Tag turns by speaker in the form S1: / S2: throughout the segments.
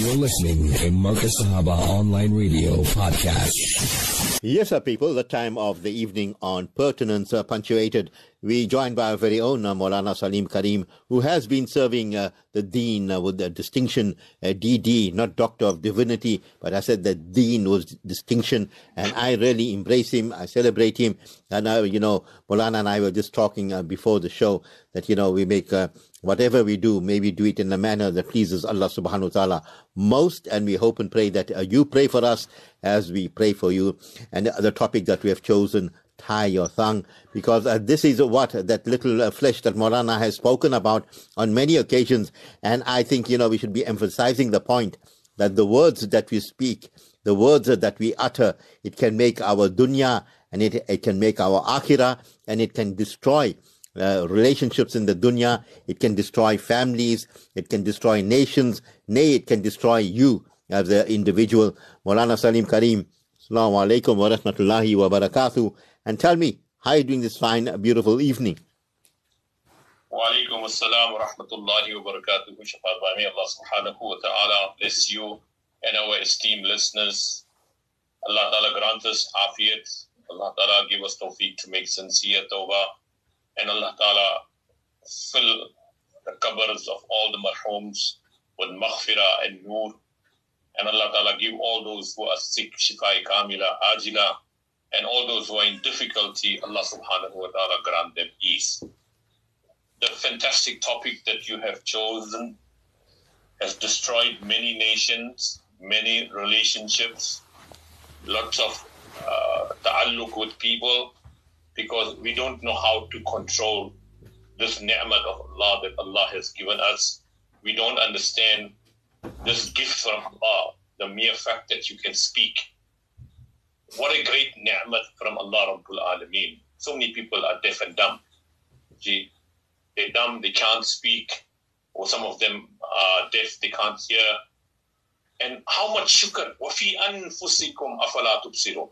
S1: You're listening to Marcus Sahaba Online Radio Podcast.
S2: Yes, sir, people, the time of the evening on Pertinence uh, punctuated. We joined by our very own uh, Maulana Salim Karim, who has been serving uh, the Deen uh, with the distinction DD, uh, not Doctor of Divinity, but I said that Deen was distinction, and I really embrace him, I celebrate him. And, uh, you know, Maulana and I were just talking uh, before the show that, you know, we make whatever we do, maybe do it in a manner that pleases Allah subhanahu wa ta'ala most, and we hope and pray that you pray for us as we pray for you. And the topic that we have chosen tie your tongue because uh, this is what that little uh, flesh that Maulana has spoken about on many occasions. And I think, you know, we should be emphasizing the point that the words that we speak, the words that we utter, it can make our dunya and it, it can make our akhirah and it can destroy uh, relationships in the dunya. It can destroy families. It can destroy nations. Nay, it can destroy you as an individual. Maulana Salim Karim, Assalamu alaikum wa rahmatullahi wa barakatuh and tell me how you're doing this fine, beautiful evening?
S3: Wa alaikum assalam wa rahmatullahi wa barakatuh. May Allah subhanahu wa ta'ala bless you and our esteemed listeners. Allah ta'ala grant us afiyat. Allah ta'ala give us tawfiq to make sincere tawbah. And Allah ta'ala fill the cupboards of all the marhums with maghfirah and nur. And Allah ta'ala give all those who are sick, shifai kamila, ajila, and all those who are in difficulty, Allah subhanahu wa ta'ala grant them ease. The fantastic topic that you have chosen has destroyed many nations, many relationships, lots of uh, ta'alluq with people, because we don't know how to control this ni'mat of Allah that Allah has given us. We don't understand this gift from Allah, the mere fact that you can speak what a great ni'mat from Allah Rabbul Alameen. So many people are deaf and dumb. Gee, they're dumb, they can't speak, or some of them are deaf, they can't hear. And how much shukr? وَفِي أَنفُسِكُمْ أَفَلَا تُبْصِرُونَ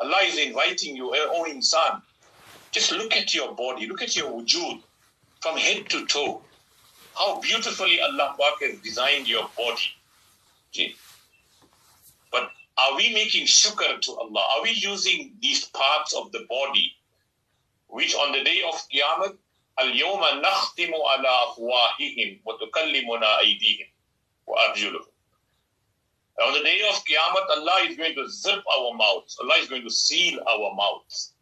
S3: Allah is inviting you, oh insan, just look at your body, look at your wujud, from head to toe. How beautifully Allah has designed your body. Gee. But are we making shukr to Allah? Are we using these parts of the body, which on the day of Qiyamah, اليوم نختم على أفواههم وتكلمنا أيديهم وأرجلهم. On the day of Qiyamah, Allah is going to zip our mouths. Allah is going to seal our mouths.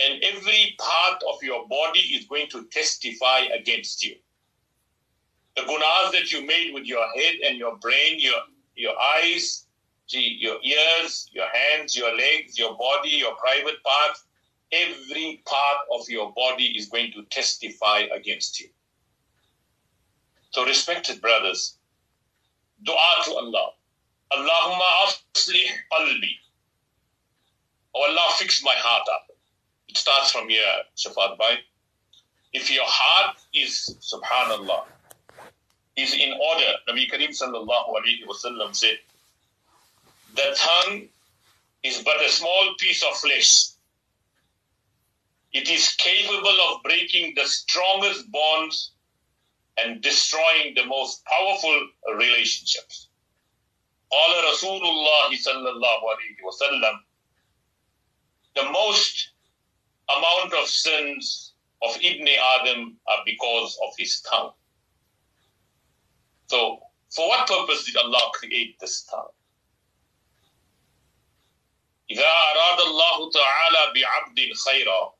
S3: And every part of your body is going to testify against you. The gunas that you made with your head and your brain, your, your eyes, See, your ears, your hands, your legs, your body, your private parts, every part of your body is going to testify against you. So, respected brothers, dua to Allah. Allahumma aslih qalbi. Oh Allah, fix my heart up. It starts from here, Shafat Bhai. If your heart is, subhanallah, is in order, Nabi Karim sallallahu alayhi wa sallam said, the tongue is but a small piece of flesh. It is capable of breaking the strongest bonds and destroying the most powerful relationships. قال رسول الله صلى الله عليه وسلم the most amount of sins of Ibn Adam are because of his tongue. So, for what purpose did Allah create this tongue? إذا أراد الله تعالى بعبد خيرا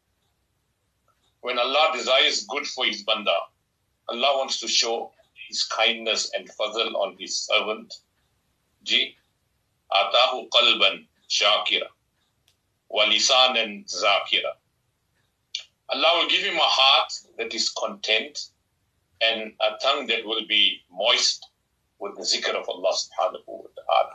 S3: when Allah desires good for his banda, Allah wants to show his kindness and fadl on his servant. Ji, atahu qalban shakira wa lisanan zakira. Allah will give him a heart that is content and a tongue that will be moist with the zikr of Allah subhanahu wa ta'ala.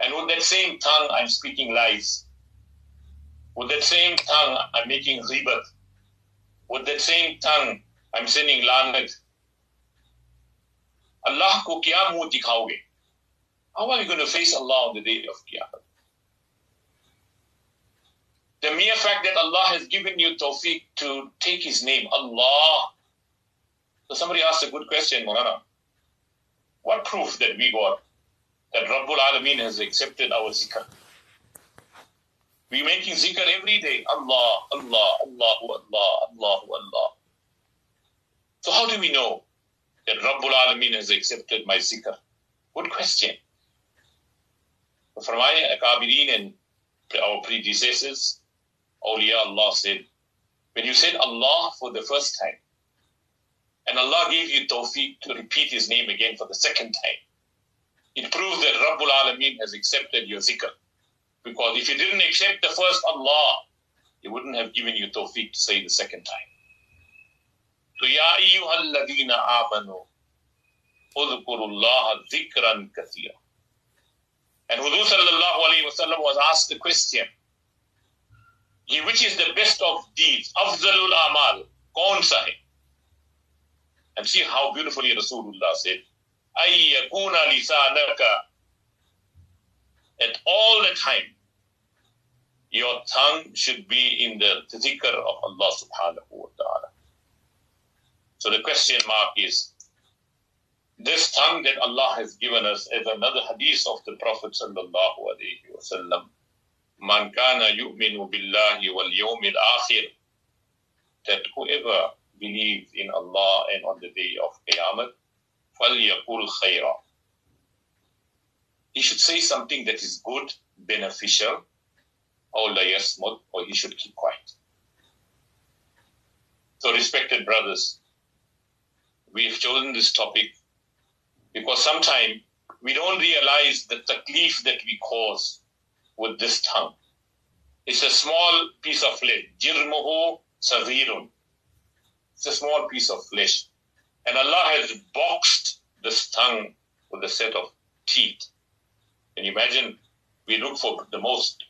S3: And with that same tongue I'm speaking lies. With that same tongue I'm making ghibat. With that same tongue I'm sending lanat. Allah ko kya? How are you going to face Allah on the day of Qiyamah? The mere fact that Allah has given you tawfiq to take His name, Allah. So somebody asked a good question, Maulana. What proof that we got that Rabbul Alameen has accepted our zikr? We're making zikr every day. Allah, Allah, Allahu Allah, Allahu Allah. So how do we know that Rabbul Alameen has accepted my zikr? Good question. From my Akabirin and our predecessors, awliya Allah said, when you said Allah for the first time, and Allah gave you tawfiq to repeat His name again for the second time, it proves that Rabbul Alameen has accepted your zikr. Because if you didn't accept the first Allah, He wouldn't have given you tawfiq to say the second time. So, Ya ayyuhalladina amanu, udhkurullaha dhikran kathira. And Hudu sallallahu alayhi wa was asked the question, which is the best of deeds, afzalul amal, kaun sa? And see how beautifully Rasulullah said, ay yakuna lisanaka, at all the time, your tongue should be in the dhikr of Allah subhanahu wa ta'ala. So the question mark is, this tongue that Allah has given us is another hadith of the Prophet sallallahu alayhi wa sallam, Man kana yu'minu billahi wal yawmil akhir. That whoever believes in Allah and on the day of Qiyamah, فَلْيَقُلْ خَيْرًا He should say something that is good, beneficial, or la yasmud, or he should keep quiet. So respected brothers, we have chosen this topic because sometimes we don't realize the taklif that we cause with this tongue. It's a small piece of flesh. Jirmuhu saghirun. It's a small piece of flesh. And Allah has boxed this tongue with a set of teeth. You imagine? We look for the most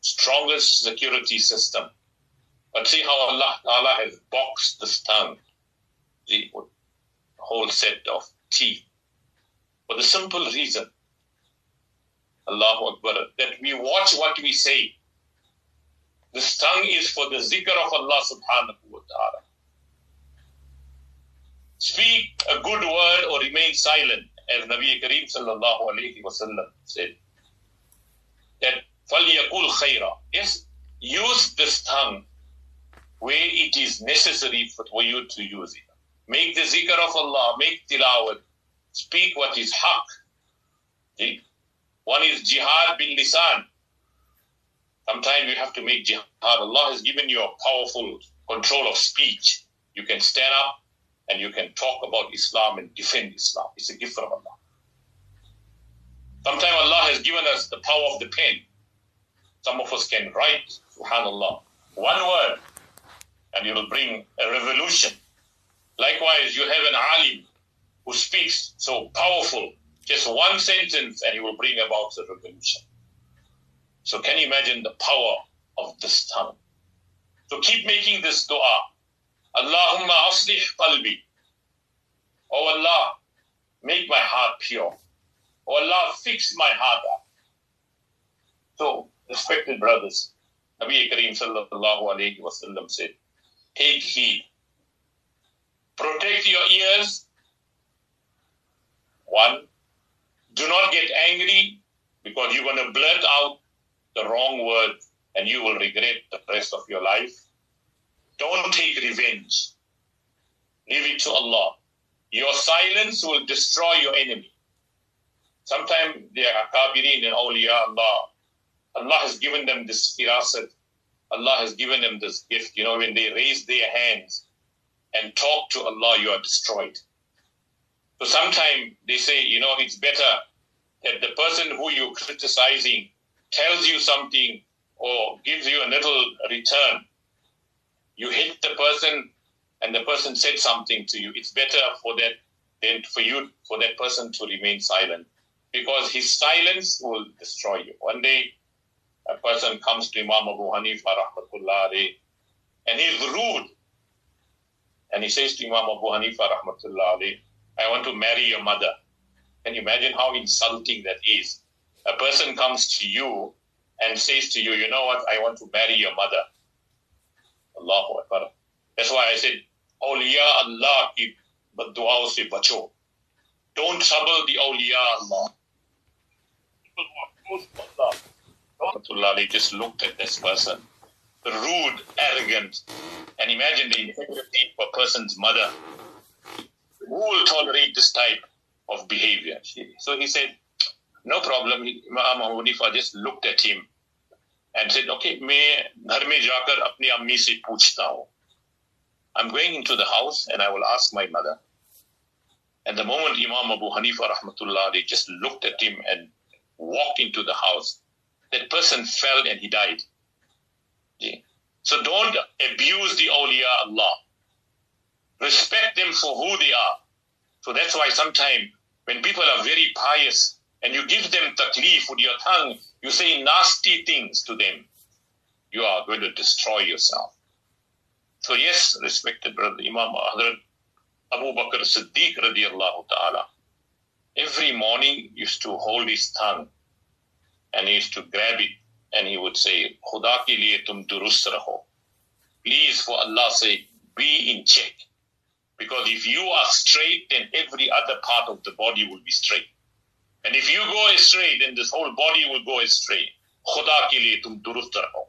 S3: strongest security system. But see how Allah, Allah has boxed this tongue. The whole set of teeth. For the simple reason Allahu Akbar, that we watch what we say. This tongue is for the zikr of Allah subhanahu wa ta'ala. Speak a good word or remain silent, as Nabi Kareem sallallahu alayhi wasallam said. That فَلْيَقُلْ خَيْرًا Yes, use this tongue where it is necessary for you to use it. Make the zikr of Allah, make tilawat, speak what is haq. One is jihad bil lisan. Sometimes you have to make jihad. Allah has given you a powerful control of speech. You can stand up and you can talk about Islam and defend Islam. It's a gift from Allah. Sometimes Allah has given us the power of the pen. Some of us can write, subhanAllah, one word, and it will bring a revolution. Likewise, you have an alim who speaks so powerful just one sentence and he will bring about the revolution. So can you imagine the power of this tongue? So keep making this dua. Allahumma aslih qalbi. Oh Allah, make my heart pure. Oh Allah, fix my heart up. So, respected brothers, Nabi Kareem sallallahu alayhi wa sallam said, take heed. Protect your ears. One, do not get angry because you're going to blurt out the wrong word and you will regret the rest of your life. Don't take revenge. Leave it to Allah. Your silence will destroy your enemy. Sometimes they are kabirin and awliya Allah. Allah has given them this firasat. Allah has given them this gift. You know, when they raise their hands and talk to Allah, you are destroyed. So sometimes they say, you know, it's better that the person who you're criticizing tells you something or gives you a little return, you hit the person and the person said something to you, it's better for that than for you for that person to remain silent. Because his silence will destroy you. One day a person comes to Imam Abu Hanifa rahmatullah alayhi, and he's rude. And he says to Imam Abu Hanifa rahmatullah I want to marry your mother. Can you imagine how insulting that is? A person comes to you and says to you, you know what, I want to marry your mother. Allahu Akbar. That's why I said, awliya Allah ki badduaओं se bacho. Don't trouble the awliya Allah. People who are close to Allah. Rahmatullah just looked at this person. Rude, arrogant, and imagine the integrity of a person's mother. Who will tolerate this type of behavior? So he said, no problem. Imam Hanifa just looked at him and said, okay, मैं घर में जाकर अपनी अम्मी से पूछता हूँ. I'm going into the house and I will ask my mother. And the moment Imam Abu Hanifa rahmatullah they just looked at him and walked into the house, that person fell and he died. So don't abuse the awliya Allah. Respect them for who they are. So that's why sometimes when people are very pious and you give them taklif with your tongue, you say nasty things to them, you are going to destroy yourself. So yes, respected brother Imam Hazrat Abu Bakr Siddiq radiallahu ta'ala, every morning used to hold his tongue and he used to grab it and he would say, Khuda ke liye tum durust raho. Please, for Allah's sake, be in check. Because if you are straight, then every other part of the body will be straight. And if you go astray, then this whole body will go astray. Khuda ke liye tum durust raho.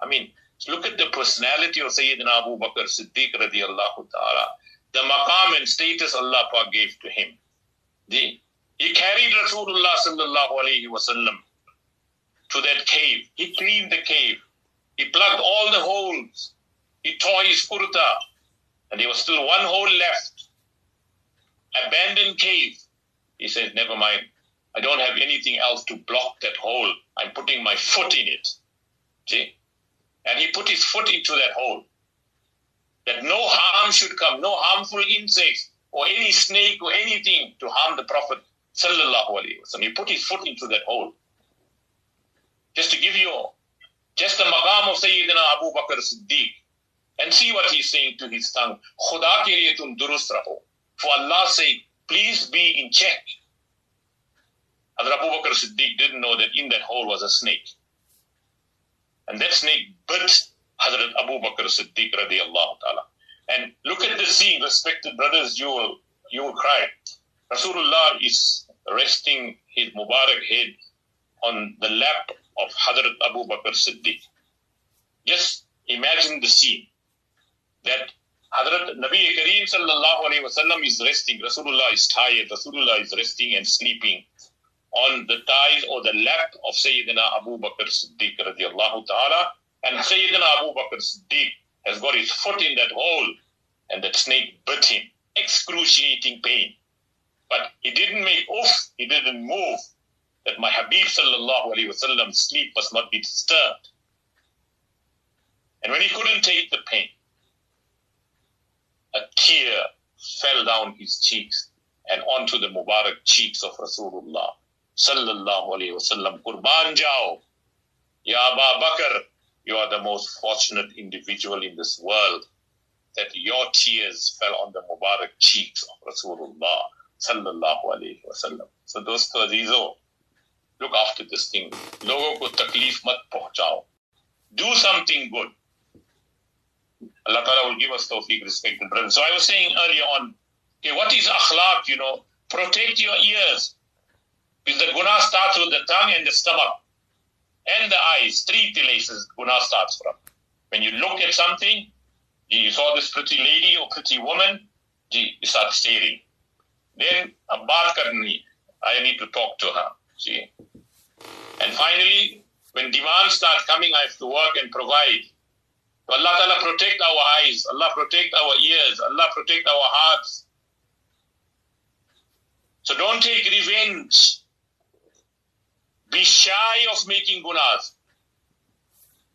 S3: I mean, look at the personality of Sayyidina Abu Bakr Siddiq radiallahu ta'ala. The maqam and status Allah gave to him. The, he carried Rasulullah sallallahu alayhi wasallam to that cave. He cleaned the cave. He plugged all the holes. He tore his kurta. And there was still one hole left. Abandoned cave. He said, Never mind. I don't have anything else to block that hole. I'm putting my foot in it. See? And he put his foot into that hole. That no harm should come, no harmful insects or any snake or anything to harm the Prophet. Wasallam. He put his foot into that hole. Just to give you just the maqam of Sayyidina Abu Bakr Siddiq and see what he's saying to his tongue. Khuda tum raho. For Allah's sake, please be in check. Hazrat Abu Bakr Siddiq didn't know that in that hole was a snake. And that snake bit Hazrat Abu Bakr Siddiq radiallahu ta'ala. And look at the scene, respected brothers, you will, you will cry. Rasulullah is resting his Mubarak head on the lap of Hazrat Abu Bakr Siddiq. Just imagine the scene that Hazrat Nabi Kareem sallallahu alayhi wasallam is resting. Rasulullah is tired. Rasulullah is resting and sleeping on the thighs or the lap of Sayyidina Abu Bakr Siddiq radiallahu ta'ala. And Sayyidina Abu Bakr Siddiq has got his foot in that hole and that snake bit him. Excruciating pain. But he didn't make off, he didn't move. That my Habib sallallahu alayhi wasallam's sleep must not be disturbed. And when he couldn't take the pain, a tear fell down his cheeks and onto the Mubarak cheeks of Rasulullah sallallahu alayhi wasallam. Qurban jao, Ya Aba Bakr, you are the most fortunate individual in this world that your tears fell on the Mubarak cheeks of Rasulullah sallallahu alayhi wasallam. So dosto azizo, look after this thing. Logo ko taklif mat pahchao. Do something good. Allah Ta'ala will give us tawfiq, respected brothers. So I was saying earlier on, okay, what is akhlaq, you know? Protect your ears. Because the guna starts with the tongue and the stomach and the eyes. Three places guna starts from. When you look at something, you saw this pretty lady or pretty woman, you start staring. Then baat karni, I need to talk to her. See? And finally, when demands start coming, I have to work and provide. Allah Ta'ala protect our eyes, Allah protect our ears, Allah protect our hearts. So don't take revenge. Be shy of making gunas.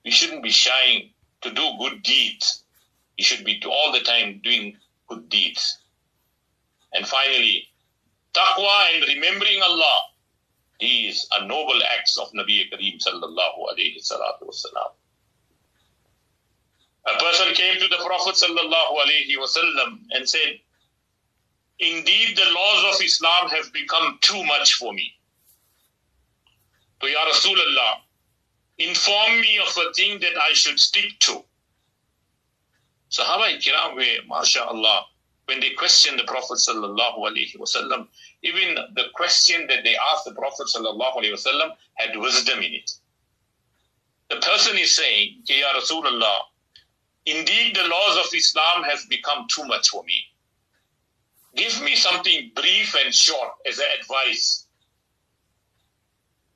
S3: you shouldn't be shying to do good deeds. You should be all the time doing good deeds. And finally, taqwa and remembering Allah. These are noble acts of Nabi Kareem sallallahu alayhi salatu wasalam. A person came to the Prophet wasallam and said, Indeed, the laws of Islam have become too much for me. So, Ya Rasulullah, inform me of a thing that I should stick to. Sahaba kiram were, mashallah, when they questioned the Prophet sallallahu alaihi wasallam, even the question that they asked the Prophet sallallahu alaihi wasallam had wisdom in it. The person is saying, Ya Rasulullah, indeed the laws of Islam have become too much for me. Give me something brief and short as an advice.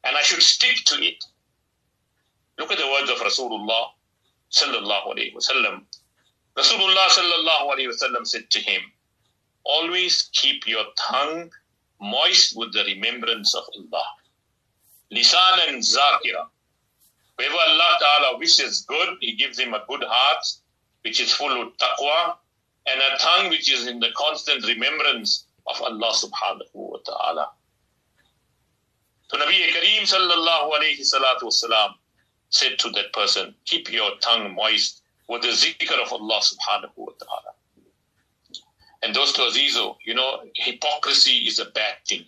S3: And I should stick to it. Look at the words of Rasulullah sallallahu alayhi wasallam. Rasulullah sallallahu alayhi wasallam said to him, always keep your tongue moist with the remembrance of Allah. Lisan and zakira. Wherever Allah Ta'ala wishes good, He gives him a good heart, which is full of taqwa, and a tongue which is in the constant remembrance of Allah subhanahu wa ta'ala. So Nabi Kareem sallallahu alayhi salatu wasalam said to that person, keep your tongue moist with the zikr of Allah subhanahu wa ta'ala. And those to Azizo, you know, hypocrisy is a bad thing.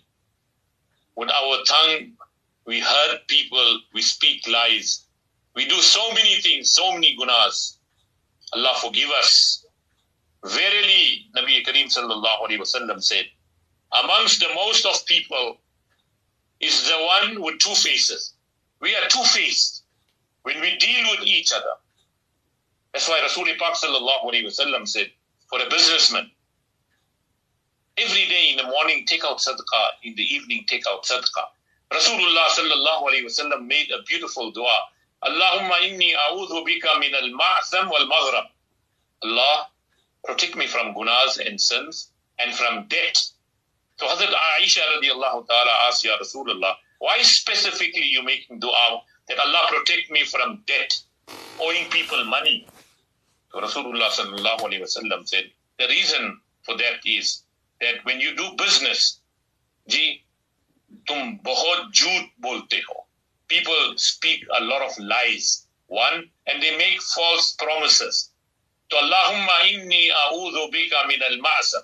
S3: With our tongue, we hurt people, we speak lies, we do so many things, so many gunas. Allah forgive us. Verily, Nabi Kareem sallallahu alayhi wasallam said, amongst the most of people is the one with two faces. We are two-faced when we deal with each other. That's why Pak sallallahu alayhi wasallam said, for a businessman, every day in the morning take out sadaqah, in the evening take out sadaqah. Rasulullah sallallahu alayhi wasallam made a beautiful dua. Allahumma inni a'udhu bika min al-ma'tham wal-maghram. Allah, protect me from gunas and sins and from debt. So Hazrat Aisha radiallahu ta'ala asked Ya Rasulullah, why specifically you making dua that Allah protect me from debt, owing people money? So Rasulullah sallallahu alayhi wasallam said, the reason for that is that when you do business, ji, People speak a lot of lies. One, and they make false promises. So Allahumma inni a'udhu bika min al-ma'asam.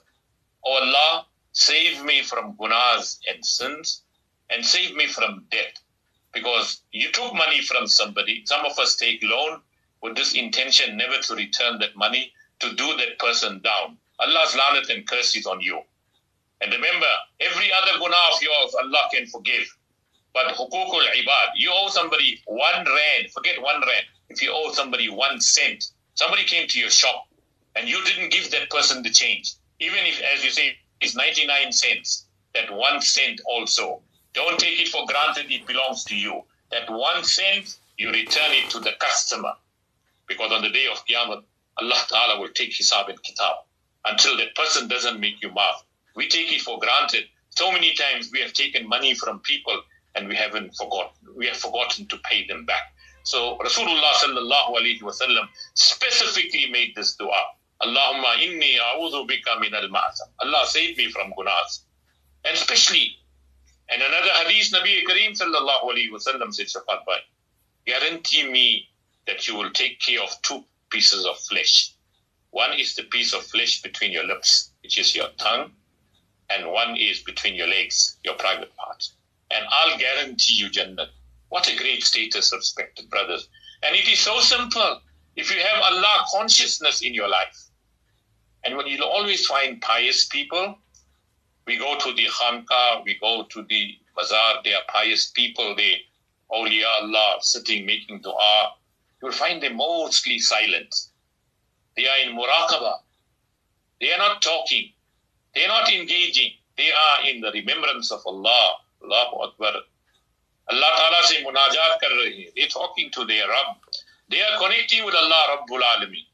S3: Oh Allah, save me from gunas and sins and save me from debt. Because you took money from somebody. Some of us take loan with this intention never to return that money to do that person down. Allah's lanat and curse is on you. And remember, every other guna of yours, Allah can forgive. But hukukul ibad, you owe somebody one rand, forget one rand. If you owe somebody one cent, somebody came to your shop and you didn't give that person the change. Even if, as you say, it's 99 cents, that one cent also. Don't take it for granted it belongs to you. That one cent, you return it to the customer. Because on the day of Qiyamah, Allah Ta'ala will take Hisab and Kitab until that person doesn't make you maaf. We take it for granted. So many times we have taken money from people and we haven't forgotten. We have forgotten to pay them back. So Rasulullah sallallahu alaihi wasallam specifically made this dua. Allahumma inni a'udhu bika min al Allah save me from gunas. And especially, and another hadith, Nabi Kareem sallallahu alaihi wasallam said, Shafat guarantee me that you will take care of two pieces of flesh. One is the piece of flesh between your lips, which is your tongue, and one is between your legs, your private part. And I'll guarantee you Jannah. What a great status, respected brothers. And it is so simple. If you have Allah consciousness in your life, and when you'll always find pious people, we go to the khanqa, we go to the bazaar, they are pious people, they awliya Allah sitting making dua. You'll find them mostly silent. They are in muraqabah. They are not talking. They are not engaging. They are in the remembrance of Allah. Allahu Akbar. Allah Ta'ala munajat kar They're talking to their Rabb. They are connecting with Allah Rabbul Alameen.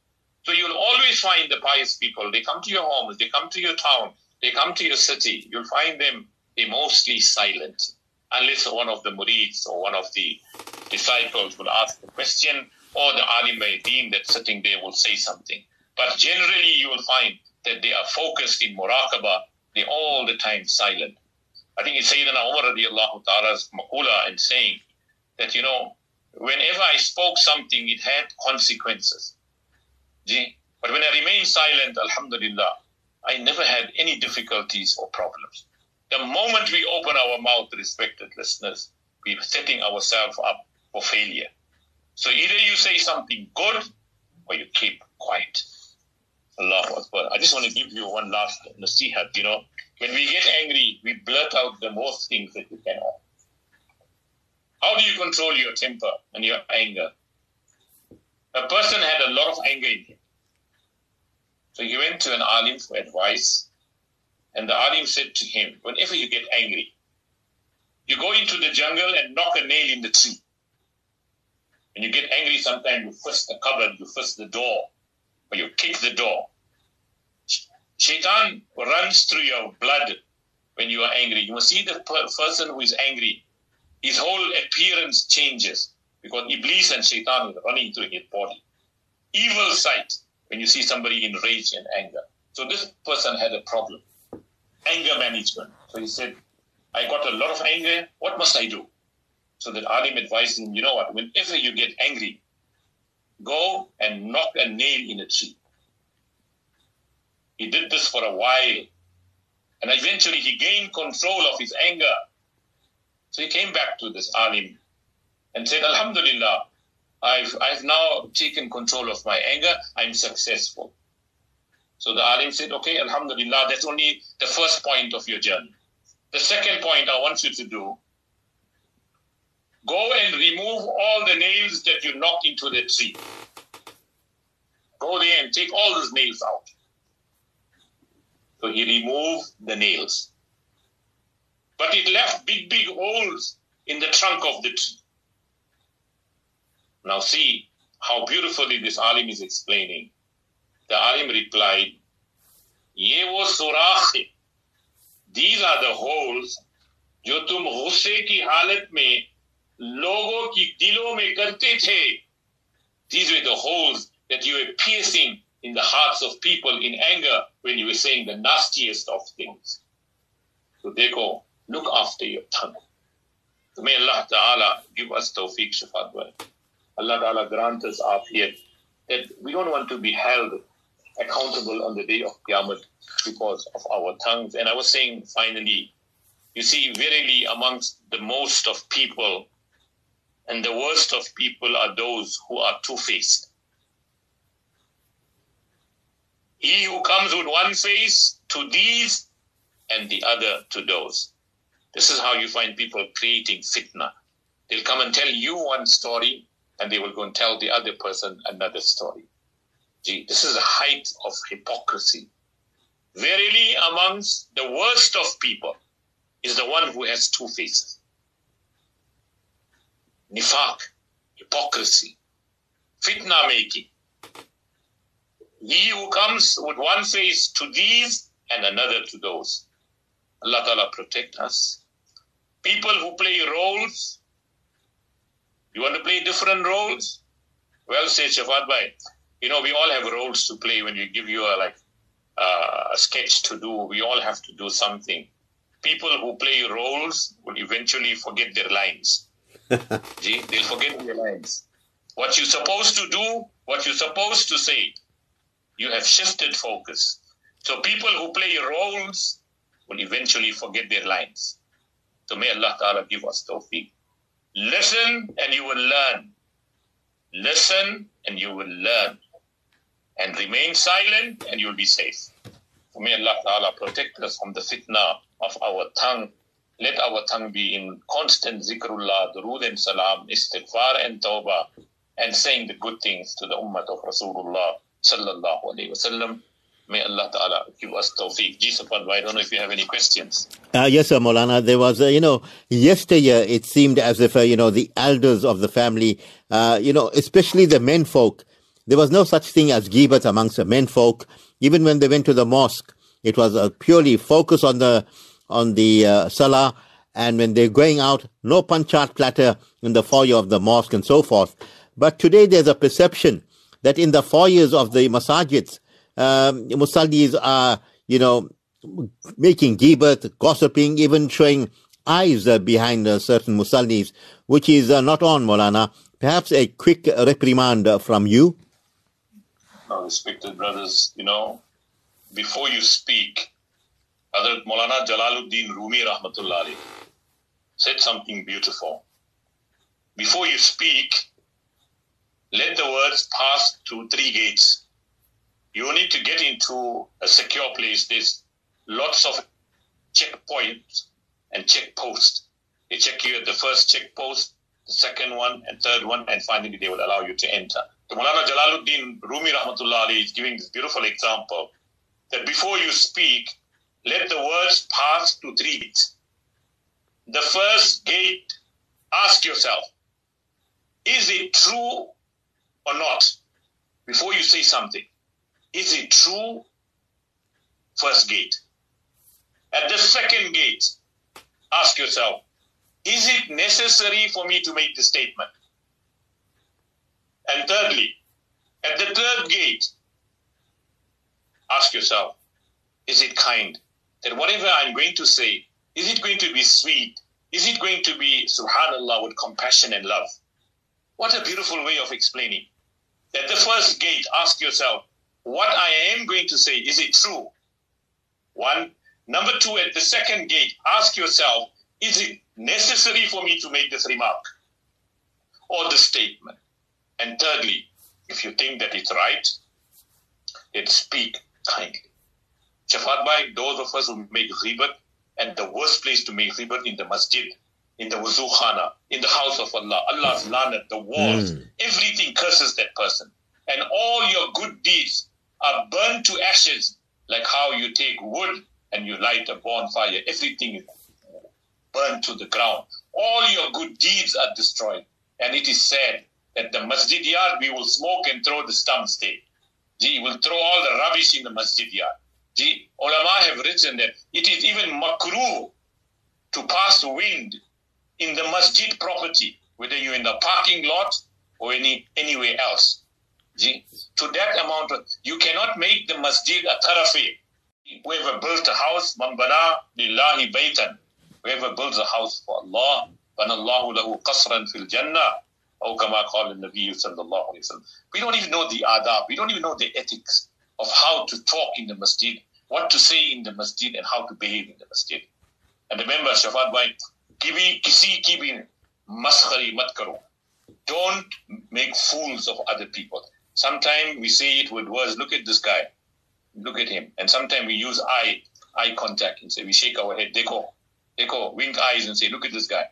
S3: So you'll always find the pious people. They come to your homes, they come to your town, they come to your city. You'll find them, they're mostly silent. Unless one of the murids or one of the disciples will ask a question, or the alim deen that's sitting there will say something. But generally, you will find that they are focused in muraqabah, they're all the time silent. I think it's Sayyidina Umar radiallahu ta'ala's makula in saying that, you know, whenever I spoke something, it had consequences. But when I remained silent, alhamdulillah, I never had any difficulties or problems. The moment we open our mouth, respected listeners, we're setting ourselves up for failure. So either you say something good or you keep quiet. Allah Akbar. I just want to give you one last nasihat, you know. When we get angry, we blurt out the most things that we can. How do you control your temper and your anger? A person had a lot of anger in him. So he went to an alim for advice, and the alim said to him, Whenever you get angry, you go into the jungle and knock a nail in the tree. When you get angry, sometimes you fist the cupboard, you fist the door, or you kick the door. Shaitan runs through your blood when you are angry. You must see the person who is angry, his whole appearance changes because Iblis and Shaitan is running through his body. Evil sight when you see somebody in rage and anger. So this person had a problem, anger management. So he said, I got a lot of anger. What must I do? So that Alim advised him, you know what, whenever you get angry, go and knock a nail in a tree. He did this for a while. And eventually he gained control of his anger. So he came back to this Alim and said, Alhamdulillah, I've, I've now taken control of my anger. I'm successful. So the alim said, okay, alhamdulillah, that's only the first point of your journey. The second point I want you to do, go and remove all the nails that you knocked into the tree. Go there and take all those nails out. So he removed the nails. But it left big, big holes in the trunk of the tree. Now see how beautifully this alim is explaining. The alim replied, Ye wo surakh These are the holes जो तुम गुस्से की हालत में लोगों की दिलों में करते थे. These were the holes that you were piercing in the hearts of people in anger when you were saying the nastiest of things. So देखो, look after your tongue. So may Allah Ta'ala give us tawfiq shafat Allah Ta'ala grant us afiyat, that we don't want to be held accountable on the day of Qiyamah because of our tongues. And I was saying finally, you see, verily amongst the most of people and the worst of people are those who are two faced. He who comes with one face to these and the other to those. This is how you find people creating fitna. They'll come and tell you one story and they will go and tell the other person another story. Gee, this is a height of hypocrisy. Verily, amongst the worst of people is the one who has two faces. Nifaq, hypocrisy, fitna making. He who comes with one face to these and another to those. Allah Ta'ala protect us. People who play roles you want to play different roles? Well said, Shafat Bhai. You know, we all have roles to play when we give you a like uh, a sketch to do. We all have to do something. People who play roles will eventually forget their lines. They'll forget their lines. What you're supposed to do, what you're supposed to say, you have shifted focus. So people who play roles will eventually forget their lines. So may Allah Ta'ala give us tawfiq. Listen and you will learn. Listen and you will learn. And remain silent and you will be safe. May Allah Ta'ala protect us from the fitna of our tongue. Let our tongue be in constant zikrullah, durood and salam, istighfar and tawbah, and saying the good things to the ummah of Rasulullah sallallahu alayhi wasallam. May Allah Ta'ala give us tawfiq. Jisafan, I don't know if you have any questions.
S2: Uh, yes, sir, Molana. There was, uh, you know, yesterday it seemed as if, uh, you know, the elders of the family, uh, you know, especially the men folk, there was no such thing as ghibat amongst the men folk. Even when they went to the mosque, it was uh, purely focus on the, on the uh, salah. And when they're going out, no panchat platter in the foyer of the mosque and so forth. But today there's a perception that in the foyers of the masajids, um, musallis are, you know, making gibbat, gossiping, even showing eyes uh, behind uh, certain musallis, which is uh, not on, Molana. Perhaps a quick reprimand uh, from you.
S3: Respected brothers, you know, before you speak, Hazrat Maulana Jalaluddin Rumi Rahmatullah said something beautiful. Before you speak, let the words pass through three gates. You need to get into a secure place. There's lots of checkpoints and checkposts. They check you at the first checkpost, the second one, and third one, and finally they will allow you to enter. The Mulana Jalaluddin Rumi Rahmatullah Ali is giving this beautiful example that before you speak, let the words pass to three gates. The first gate, ask yourself, is it true or not? Before you say something, is it true? First gate. At the second gate, ask yourself, is it necessary for me to make the statement? And thirdly, at the third gate, ask yourself, is it kind? That whatever I'm going to say, is it going to be sweet? Is it going to be, subhanAllah, with compassion and love? What a beautiful way of explaining. At the first gate, ask yourself, what I am going to say, is it true? One. Number two, at the second gate, ask yourself, is it necessary for me to make this remark or the statement? And thirdly, if you think that it's right, then speak kindly. Shafat Bhai, those of us who make ghibat, and the worst place to make ghibat in the masjid, in the wuzu khana, in the house of Allah, Allah's lanat, the walls, mm. everything curses that person. And all your good deeds are burned to ashes, like how you take wood and you light a bonfire. Everything is burned to the ground. All your good deeds are destroyed. And it is said that the masjid yard, we will smoke and throw the stumps there. Gee, we'll throw all the rubbish in the masjid yard. Gee, ulama have written that it is even makruh to pass wind in the masjid property, whether you're in the parking lot or any anywhere else. Gee, to that amount, of, you cannot make the masjid a tarafi. Whoever built a house, man bana lillahi baytan. Whoever builds a house for Allah, banallahu lahu qasran fil jannah. We don't even know the adab. We don't even know the ethics of how to talk in the masjid, what to say in the masjid and how to behave in the masjid. And remember, Shafat Bhai, kibi, kisi kibi maskhari mat karo. Don't make fools of other people. Sometimes we say it with words, look at this guy, look at him. And sometimes we use eye, eye contact and say, we shake our head, Deko, deko. wink eyes and say, look at this guy.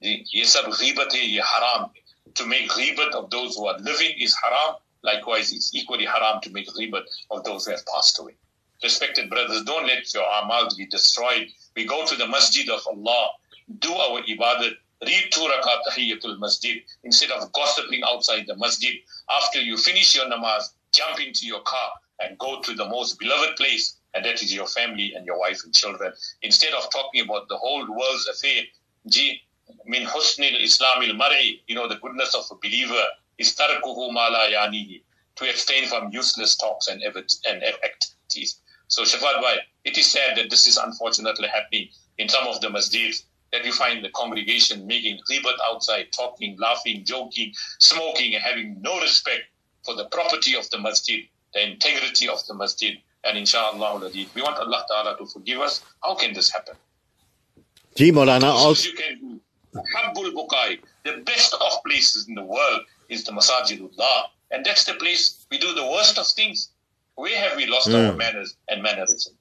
S3: Ye sab haram. To make ghibat of those who are living is haram. Likewise, it's equally haram to make ghibat of those who have passed away. Respected brothers, don't let your amal be destroyed. We go to the masjid of Allah, do our ibadat, read two rakat tahiyatul masjid instead of gossiping outside the masjid. After you finish your namaz, jump into your car and go to the most beloved place, and that is your family and your wife and children. Instead of talking about the whole world's affair, gee, min husnil islamil mar'i, you know, the goodness of a believer is tarkuhu mala yanihi, to abstain from useless talks and, and activities. So Shafat Bhai, it is sad that this is unfortunately happening in some of the masjids that you find the congregation making ghibat outside, talking, laughing, joking, smoking, and having no respect for the property of the masjid, the integrity of the masjid. And inshallah, we want Allah Ta'ala to forgive us. How can this happen?
S2: Ji Maulana, also,
S3: Habbul Bukai, the best of places in the world is the Masajidullah. And that's the place we do the worst of things. Where have we lost mm. our manners and mannerism?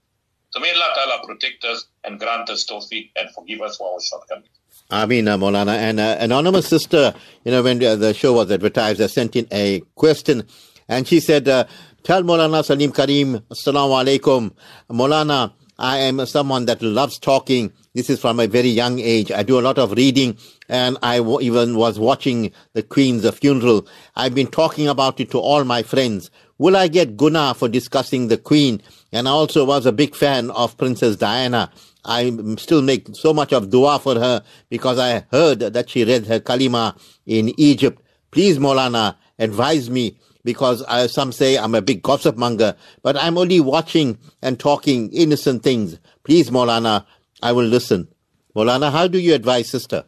S3: So may Allah Ta'ala protect us and grant us tawfiq and forgive us for our shortcomings.
S2: Ameen, uh, Maulana. And uh, anonymous sister, you know, when the show was advertised, I sent in a question and she said, uh, tell Maulana Salim Karim, Assalamu alaikum. Maulana, I am someone that loves talking. This is from a very young age. I do a lot of reading and I w- even was watching the Queen's funeral. I've been talking about it to all my friends. Will I get guna for discussing the Queen? And I also was a big fan of Princess Diana. I still make so much of dua for her because I heard that she read her kalima in Egypt. Please, Molana, advise me because uh, some say I'm a big gossip monger, but I'm only watching and talking innocent things. Please, Molana, I will listen. Molana, how do you advise sister?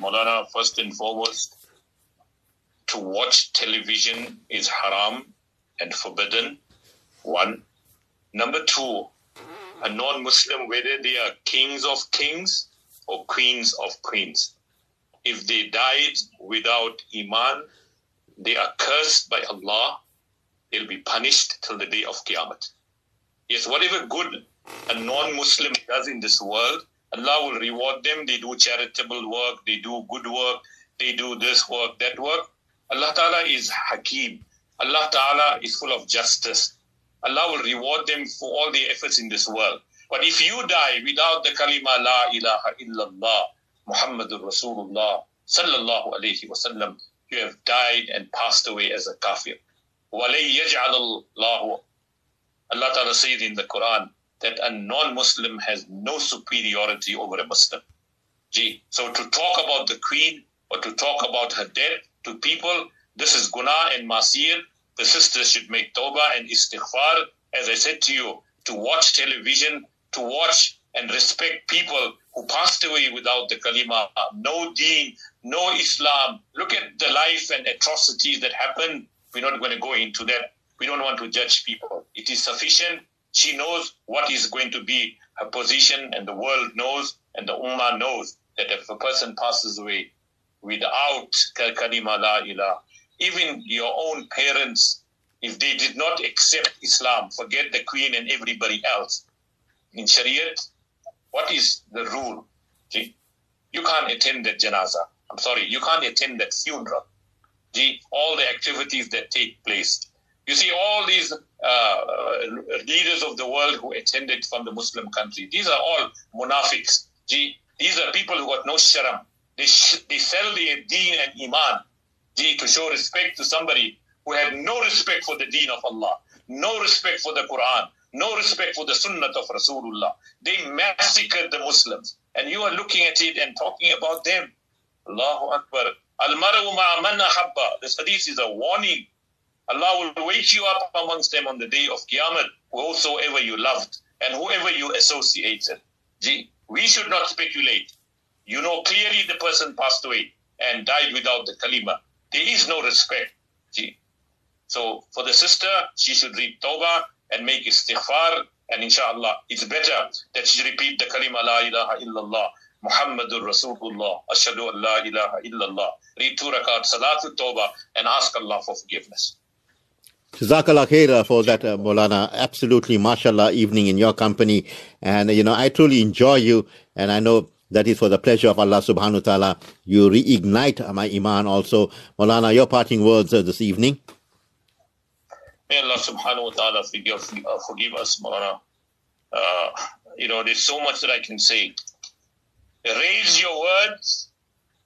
S3: Molana, first and foremost, to watch television is haram and forbidden. One. Number two, a non Muslim, whether they are kings of kings or queens of queens, if they died without Iman, they are cursed by Allah. They'll be punished till the day of Qiyamah. Yes, whatever good a non Muslim does in this world, Allah will reward them. They do charitable work, they do good work, they do this work, that work. Allah Ta'ala is Hakim. Allah Ta'ala is full of justice. Allah will reward them for all their efforts in this world. But if you die without the kalima La ilaha illallah, Muhammadur Rasulullah, sallallahu alayhi wasallam, you have died and passed away as a kafir. Allah Ta'ala says in the Quran that a non-Muslim has no superiority over a Muslim. Gee, so to talk about the queen or to talk about her death to people, this is guna and masir. The sisters should make tawbah and istighfar. As I said to you, to watch television, to watch and respect people who passed away without the kalima, no deen, no Islam. Look at the life and atrocities that happened. We're not going to go into that. We don't want to judge people. It is sufficient. She knows what is going to be her position, and the world knows, and the Ummah knows that if a person passes away without kalima la ilah, even your own parents, if they did not accept Islam, forget the queen and everybody else. In Shariat, what is the rule? See, you can't attend that janazah. I'm sorry, you can't attend that funeral. See, all the activities that take place. You see, all these uh, leaders of the world who attended from the Muslim country, these are all munafiqs. See, these are people who got no sharam. They, they sell their deen and iman to show respect to somebody who had no respect for the deen of Allah, no respect for the Quran, no respect for the sunnah of Rasulullah. They massacred the Muslims. And you are looking at it and talking about them. Allahu Akbar. Al-mar'u man. This hadith is a warning. Allah will wake you up amongst them on the day of Qiyamah, whosoever you loved and whoever you associated. We should not speculate. You know clearly the person passed away and died without the kalima. There is no respect. Gee. So for the sister, she should read Tawbah and make istighfar. And inshallah, it's better that she repeat the kalima la ilaha illallah. Muhammadur Rasulullah, Ashadu la ilaha illallah. Read two rakat, salatul tawbah, and ask Allah for forgiveness.
S2: Jazakallah khair for that, uh, Maulana. Absolutely, mashallah, evening in your company. And, you know, I truly enjoy you. And I know that is for the pleasure of Allah subhanahu wa ta'ala. You reignite my iman also. Maulana, your parting words uh, this evening.
S3: May Allah subhanahu wa ta'ala forgive, uh, forgive us, Maulana. Uh, you know, there's so much that I can say. Raise your words,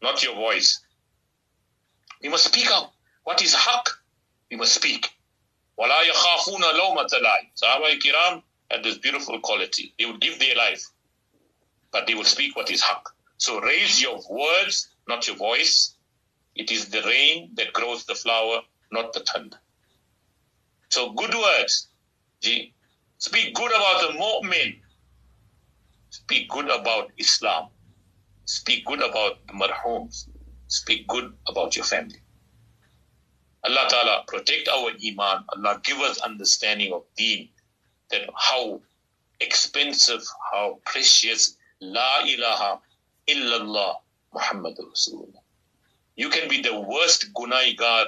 S3: not your voice. You must speak out. What is haq? You must speak. وَلَا يَخَافُونَ Sahaba kiram had this beautiful quality. They would give their life but they will speak what is haq. So raise your words, not your voice. It is the rain that grows the flower, not the thunder. So good words. Speak good about the mu'min. Speak good about Islam. Speak good about the marhums. Speak good about your family. Allah Ta'ala protect our iman. Allah give us understanding of deen. That how expensive, how precious La ilaha illallah Muhammadur Rasulullah. You can be the worst gunaigar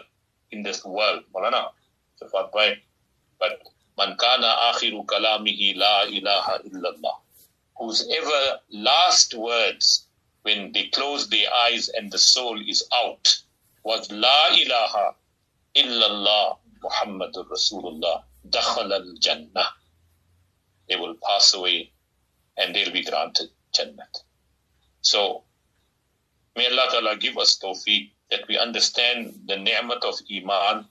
S3: in this world. Maulana, but man kana akhiru kalamihi la ilaha illallah. Whose ever last words when they close their eyes and the soul is out was la ilaha illallah Muhammadur Rasulullah dakhal al jannah. They will pass away and they'll be granted So, may Allah Ta'ala give us tawfiq that we understand the ni'mat of Iman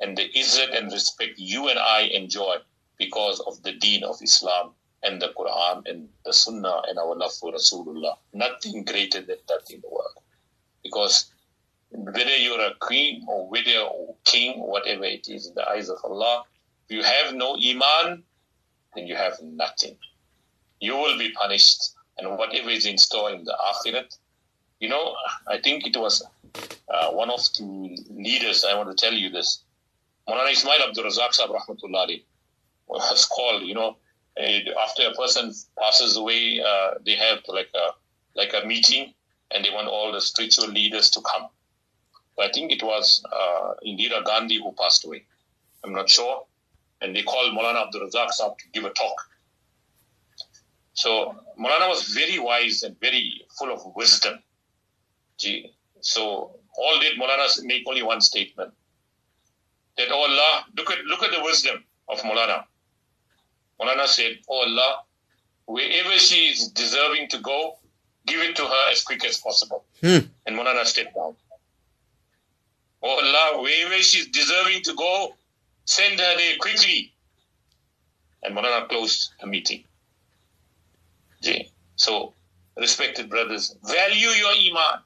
S3: and the izzat and respect you and I enjoy because of the deen of Islam and the Quran and the Sunnah and our love for Rasulullah. Nothing greater than that in the world. Because whether you're a queen or whether or king, whatever it is in the eyes of Allah, if you have no iman, then you have nothing. You will be punished, and whatever is in store in the akhirat. You know, I think it was uh, one of the leaders, I want to tell you this. Maulana Ismail Abdul Razak Sahib Rahmatullahi was called, you know, after a person passes away, uh, they have like a like a meeting, and they want all the spiritual leaders to come. I think it was uh, Indira Gandhi who passed away. I'm not sure. And they called Maulana Abdul Razak Saab to give a talk. So Maulana was very wise and very full of wisdom. Gee. So all did Maulana make only one statement. That oh Allah, look at look at the wisdom of Maulana. Maulana said, Oh Allah, wherever she is deserving to go, give it to her as quick as possible.
S2: Hmm.
S3: And Maulana stepped down. Oh Allah, wherever she is deserving to go, send her there quickly. And Maulana closed the meeting. So, respected brothers, value your iman.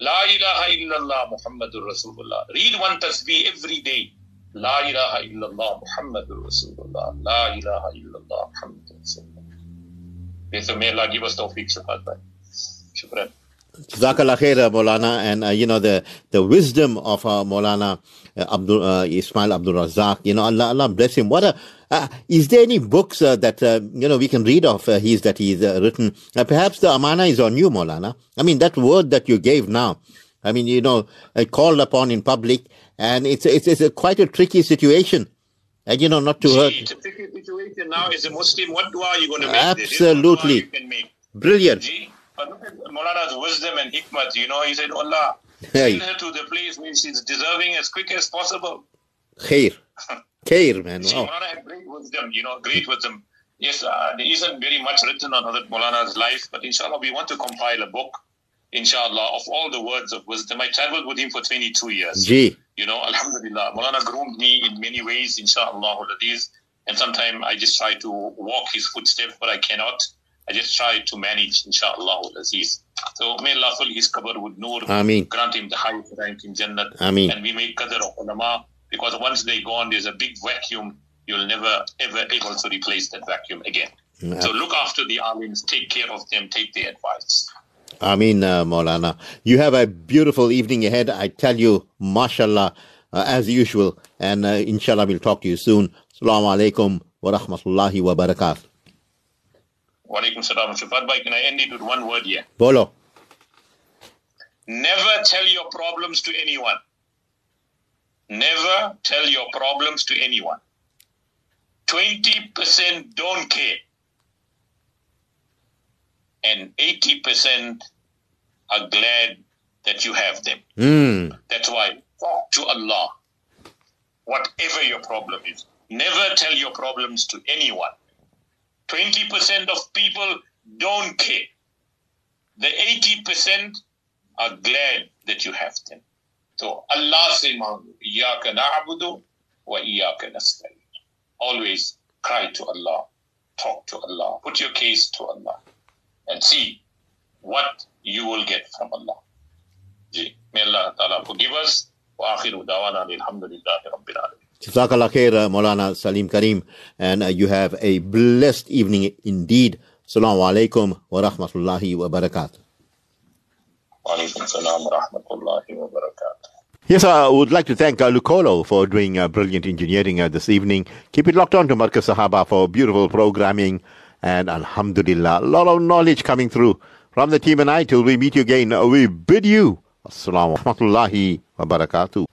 S3: La ilaha illallah Muhammadur Rasulullah. Read one tasbih every day. La ilaha illallah Muhammadur Rasulullah. La ilaha illallah Muhammadur Rasulullah. So may Allah give us
S2: Maulana, and uh, you know the the wisdom of Maulana uh, Abdul uh, Ismail Abdul Razak. You know, Allah, Allah bless him. What a uh, is there any books uh, that uh, you know we can read of uh, his that he's uh, written? Uh, perhaps the Amana is on you, Maulana. I mean that word that you gave now. I mean, you know, uh, called upon in public, and it's it's, it's a quite a tricky situation. And you know, not to hurt.
S3: It's a tricky situation now. As a Muslim, what dua are you going to make?
S2: Absolutely.
S3: Make.
S2: Brilliant.
S3: Gee, but look at Maulana's wisdom and hikmat. You know, he said, Allah,
S2: Hey.
S3: send her to the place where she's deserving as quick as possible.
S2: Khair. Khair, man.
S3: See,
S2: Wow.
S3: Maulana had great wisdom, you know, great wisdom. Yes, uh, there isn't very much written on Hazrat Maulana's life, but inshallah, we want to compile a book, inshallah, of all the words of wisdom. I traveled with him for 22 years.
S2: Gee.
S3: You know, Alhamdulillah, Maulana groomed me in many ways, inshallah. And sometimes I just try to walk his footsteps, but I cannot. I just try to manage, inshallah, Aziz. So may Allah fill his qabr with nur,
S2: Ameen.
S3: grant him the highest rank in Jannah,
S2: Ameen.
S3: And we make qadr of ulama, because once they're gone, there's a big vacuum. You'll never, ever able to replace that vacuum again. So look after the alims, take care of them, take their advice.
S2: Ameen, uh, Maulana. You have a beautiful evening ahead. I tell you, mashallah, uh, as usual. And uh, inshallah, we'll talk to you soon. Assalamu alaikum wa rahmatullahi wa barakatuh.
S3: Wa alaikum salam. Bhai, can I end it with one word here?
S2: Bolo.
S3: Never tell your problems to anyone. Never tell your problems to anyone. 20% don't care. And 80% are glad that you have them.
S2: Mm.
S3: That's why talk to Allah. Whatever your problem is. Never tell your problems to anyone. 20% of people don't care. The 80% are glad that you have them. So Allah say, Iyaka na'budu wa iyaka nasta'in. Always cry to Allah, talk to Allah, put your case to Allah, and see what you will get from Allah. Ji. May Allah Ta'ala forgive us. وآخر دعوانا الحمد لله رب العالمين.
S2: Jazakallah khair, Maulana Salim Karim. And uh, you have a blessed evening indeed. Assalamu alaikum wa rahmatullahi wa barakatuh. Yes, I would like to thank uh, Lucolo for doing uh, brilliant engineering uh, this evening. Keep it locked on to Marcus Sahaba for beautiful programming and Alhamdulillah. A lot of knowledge coming through from the team and I till we meet you again. We bid you Assalamu alaikum wa barakatuh.